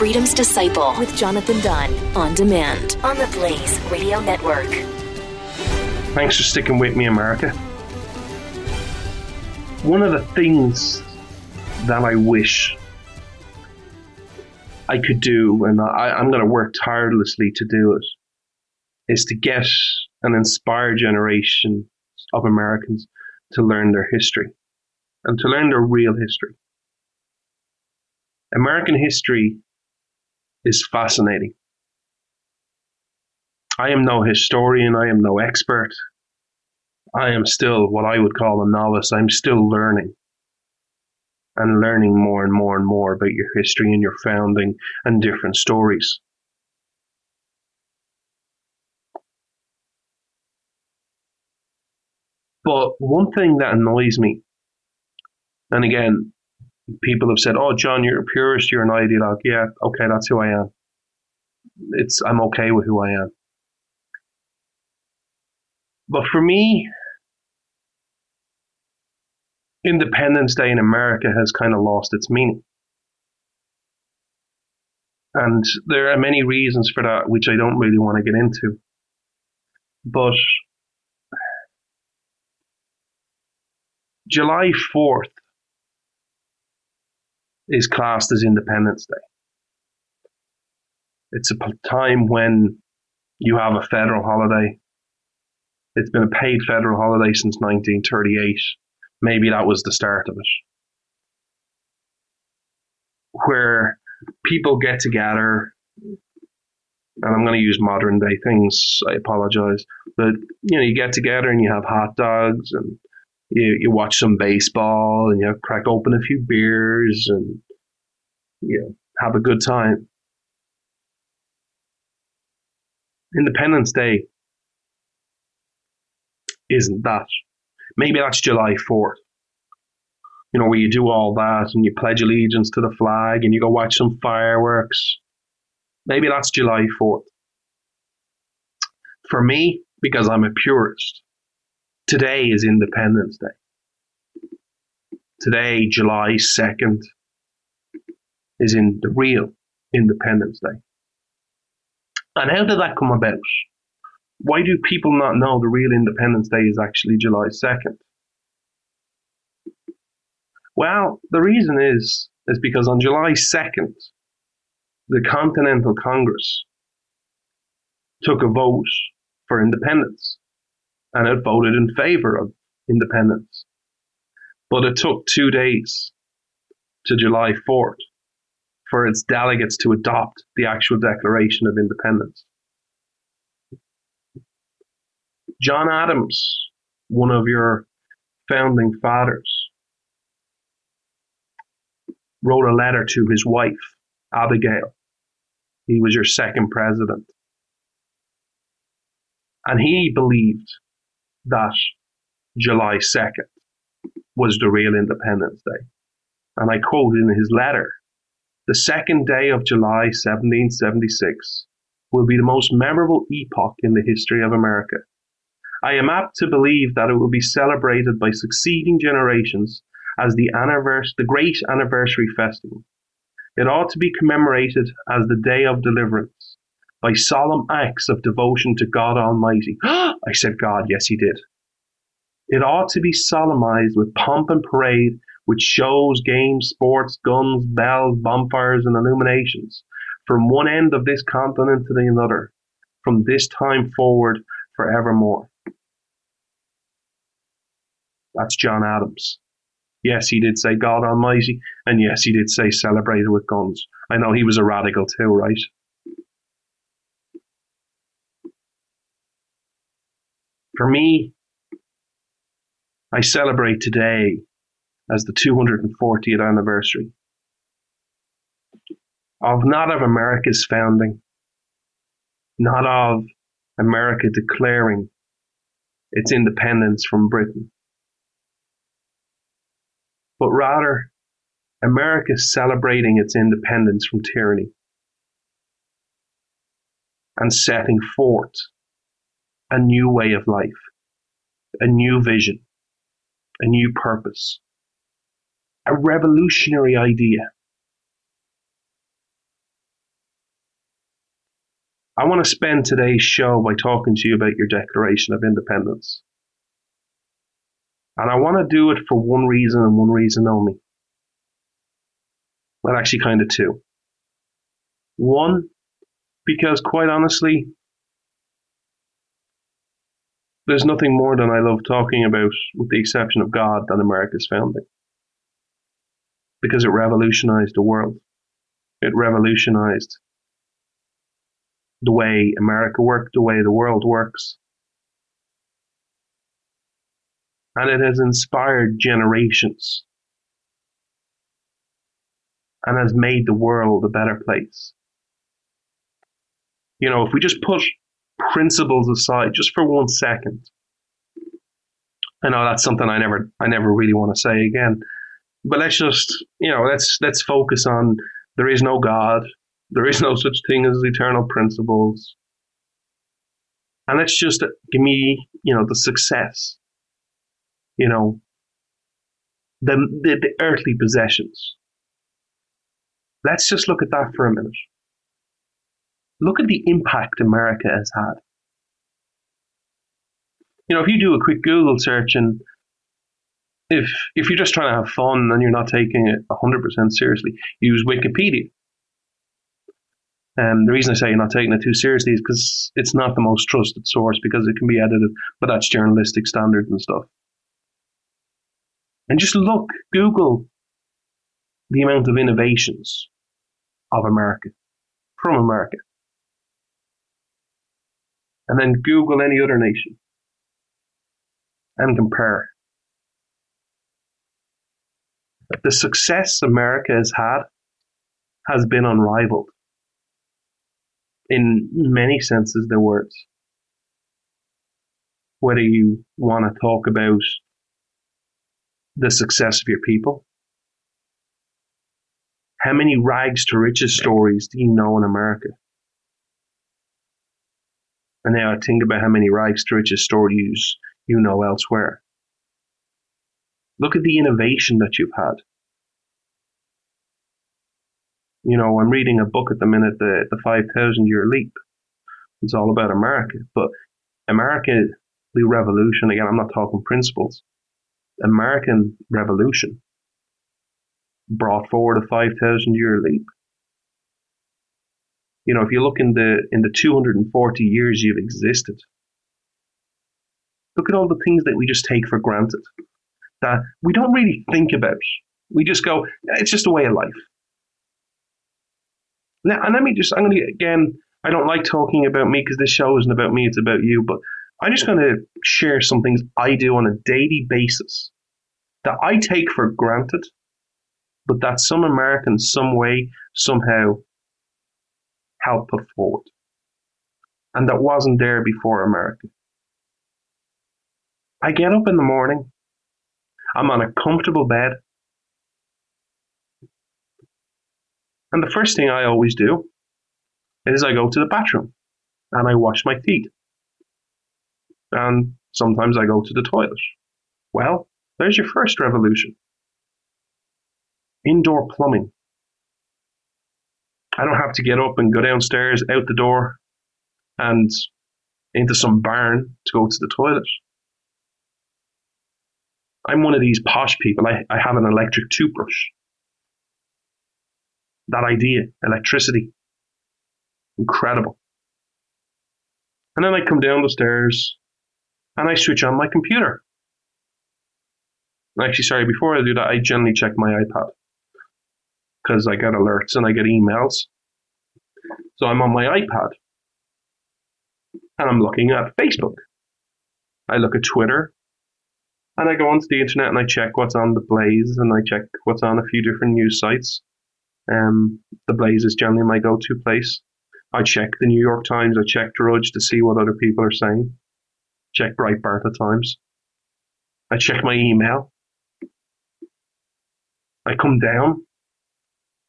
Freedom's Disciple with Jonathan Dunn on demand on the Blaze Radio Network. Thanks for sticking with me, America. One of the things that I wish I could do, and I, I'm going to work tirelessly to do it, is to get an inspired generation of Americans to learn their history and to learn their real history. American history is fascinating. I am no historian, I am no expert. I am still what I would call a novice. I'm still learning and learning more and more and more about your history and your founding and different stories. But one thing that annoys me, and again, people have said, "Oh, John, you're a purist. You're an ideologue." Yeah, okay, that's who I am. It's I'm okay with who I am. But for me, Independence Day in America has kind of lost its meaning. And there are many reasons for that, which I don't really want to get into. But July 4th is classed as Independence Day. It's a time when you have a federal holiday. It's been a paid federal holiday since 1938. Maybe that was the start of it. Where people get together, and I'm going to use modern day things, I apologize, but you know, you get together and you have hot dogs and you, you watch some baseball and you crack open a few beers and you know, have a good time. Independence Day isn't that. Maybe that's July 4th. You know, where you do all that and you pledge allegiance to the flag and you go watch some fireworks. Maybe that's July 4th. For me, because I'm a purist, Today is Independence Day. Today, July 2nd, is in the real Independence Day. And how did that come about? Why do people not know the real Independence Day is actually July 2nd? Well, the reason is is because on July 2nd, the Continental Congress took a vote for independence and it voted in favor of independence. But it took two days to July 4th for its delegates to adopt the actual Declaration of Independence. John Adams, one of your founding fathers, wrote a letter to his wife, Abigail. He was your second president. And he believed that July 2nd was the real Independence Day. And I quote in his letter The second day of July 1776 will be the most memorable epoch in the history of America. I am apt to believe that it will be celebrated by succeeding generations as the, annivers- the great anniversary festival. It ought to be commemorated as the day of deliverance by solemn acts of devotion to God Almighty. I said God, yes, he did. It ought to be solemnized with pomp and parade, with shows, games, sports, guns, bells, bonfires, and illuminations, from one end of this continent to the another, from this time forward forevermore. That's John Adams. Yes, he did say God Almighty, and yes, he did say celebrated with guns. I know he was a radical too, right? For me, I celebrate today as the 240th anniversary of not of America's founding, not of America declaring its independence from Britain, but rather America celebrating its independence from tyranny and setting forth a new way of life, a new vision, a new purpose, a revolutionary idea. I want to spend today's show by talking to you about your Declaration of Independence. And I want to do it for one reason and one reason only. Well, actually, kind of two. One, because quite honestly, there's nothing more than I love talking about, with the exception of God, than America's founding. Because it revolutionized the world. It revolutionized the way America worked, the way the world works. And it has inspired generations and has made the world a better place. You know, if we just put principles aside just for one second, I know that's something I never, I never really want to say again. But let's just, you know, let's let's focus on there is no God, there is no such thing as eternal principles, and let's just give me, you know, the success, you know, the, the, the earthly possessions. Let's just look at that for a minute. Look at the impact America has had. You know, if you do a quick Google search and if if you're just trying to have fun and you're not taking it 100% seriously, use Wikipedia. And the reason I say you're not taking it too seriously is because it's not the most trusted source because it can be edited, but that's journalistic standards and stuff. And just look, Google the amount of innovations of America, from America and then Google any other nation and compare. The success America has had has been unrivaled in many senses the words. Whether you want to talk about the success of your people, how many rags to riches stories do you know in America? And now I think about how many rags to riches stories you know elsewhere. Look at the innovation that you've had. You know, I'm reading a book at the minute, the, the 5,000 year leap. It's all about America. But America, the revolution, again, I'm not talking principles. American revolution brought forward a 5,000 year leap. You know, if you look in the in the 240 years you've existed, look at all the things that we just take for granted that we don't really think about. We just go, it's just a way of life. Now, and let me just, I'm going to, again, I don't like talking about me because this show isn't about me, it's about you, but I'm just going to share some things I do on a daily basis that I take for granted, but that some American, some way, somehow help put forward. And that wasn't there before America. I get up in the morning, I'm on a comfortable bed, and the first thing I always do is I go to the bathroom and I wash my feet. And sometimes I go to the toilet. Well, there's your first revolution. Indoor plumbing. I don't have to get up and go downstairs, out the door, and into some barn to go to the toilet. I'm one of these posh people. I, I have an electric toothbrush. That idea, electricity, incredible. And then I come down the stairs and I switch on my computer. Actually, sorry, before I do that, I generally check my iPad because I get alerts and I get emails. So I'm on my iPad and I'm looking at Facebook I look at Twitter, and I go onto the internet and I check what's on the Blaze and I check what's on a few different news sites. Um, the Blaze is generally my go-to place. I check the New York Times, I check Drudge to see what other people are saying. Check Breitbart at times. I check my email. I come down.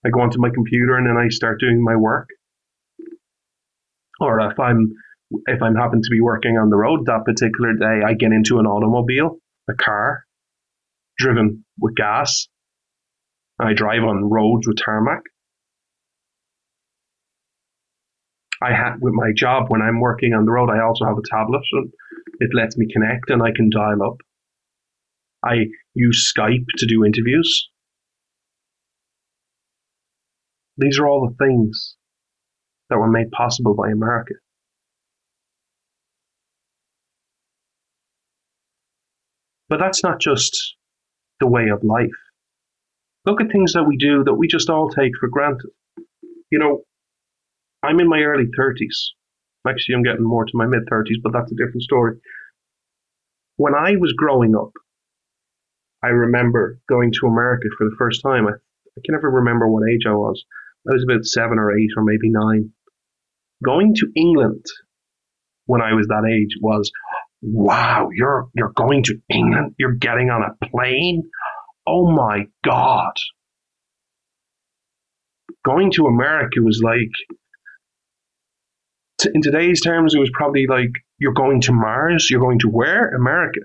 I go onto my computer and then I start doing my work. Or if I'm if I'm happen to be working on the road that particular day, I get into an automobile, a car, driven with gas. I drive on roads with tarmac. I have with my job when I'm working on the road, I also have a tablet and it lets me connect and I can dial up. I use Skype to do interviews. These are all the things that were made possible by America. But that's not just the way of life. Look at things that we do that we just all take for granted. You know, I'm in my early 30s. Actually, I'm getting more to my mid 30s, but that's a different story. When I was growing up, I remember going to America for the first time. I, I can never remember what age I was. I was about seven or eight or maybe nine. Going to England when I was that age was, wow, you're you're going to England. You're getting on a plane. Oh my god. Going to America was like in today's terms, it was probably like you're going to Mars, you're going to where? America.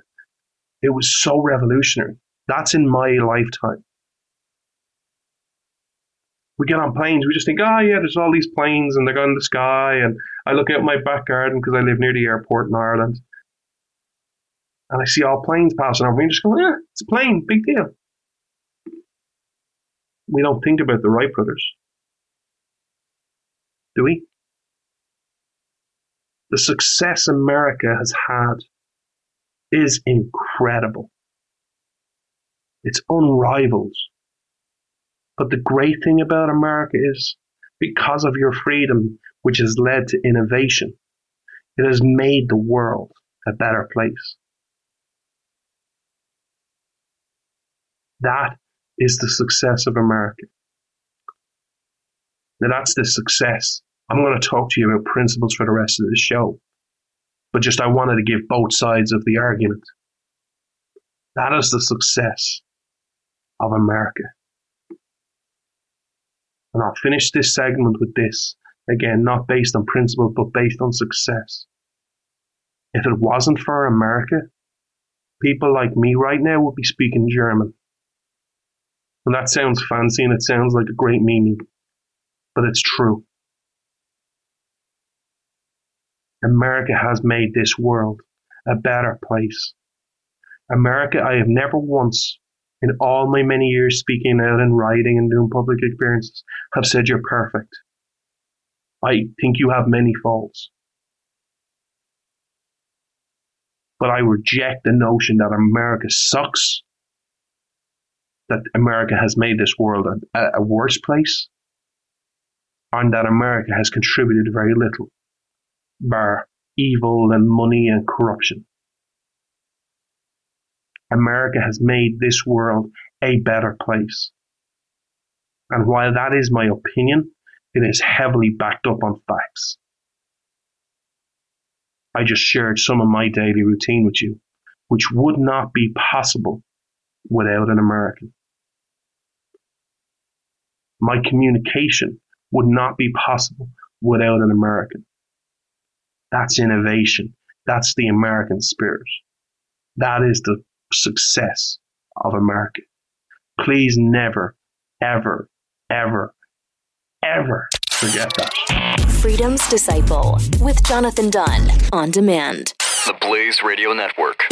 It was so revolutionary. That's in my lifetime. We get on planes, we just think, oh yeah, there's all these planes and they're going in the sky. And I look out my back garden because I live near the airport in Ireland. And I see all planes passing over me and just go, yeah, it's a plane, big deal. We don't think about the Wright brothers. Do we? The success America has had is incredible. It's unrivaled. But the great thing about America is because of your freedom, which has led to innovation, it has made the world a better place. That is the success of America. Now that's the success. I'm going to talk to you about principles for the rest of the show. But just I wanted to give both sides of the argument. That is the success of America. And I'll finish this segment with this. Again, not based on principle, but based on success. If it wasn't for America, people like me right now would be speaking German. And that sounds fancy and it sounds like a great meme, but it's true. America has made this world a better place. America, I have never once in all my many years speaking out and writing and doing public experiences have said you're perfect. I think you have many faults. But I reject the notion that America sucks, that America has made this world a, a worse place, and that America has contributed very little, bar evil and money and corruption. America has made this world a better place. And while that is my opinion, it is heavily backed up on facts. I just shared some of my daily routine with you, which would not be possible without an American. My communication would not be possible without an American. That's innovation. That's the American spirit. That is the success of America. Please never, ever, ever, ever forget that. Freedom's Disciple with Jonathan Dunn on demand. The Blaze Radio Network.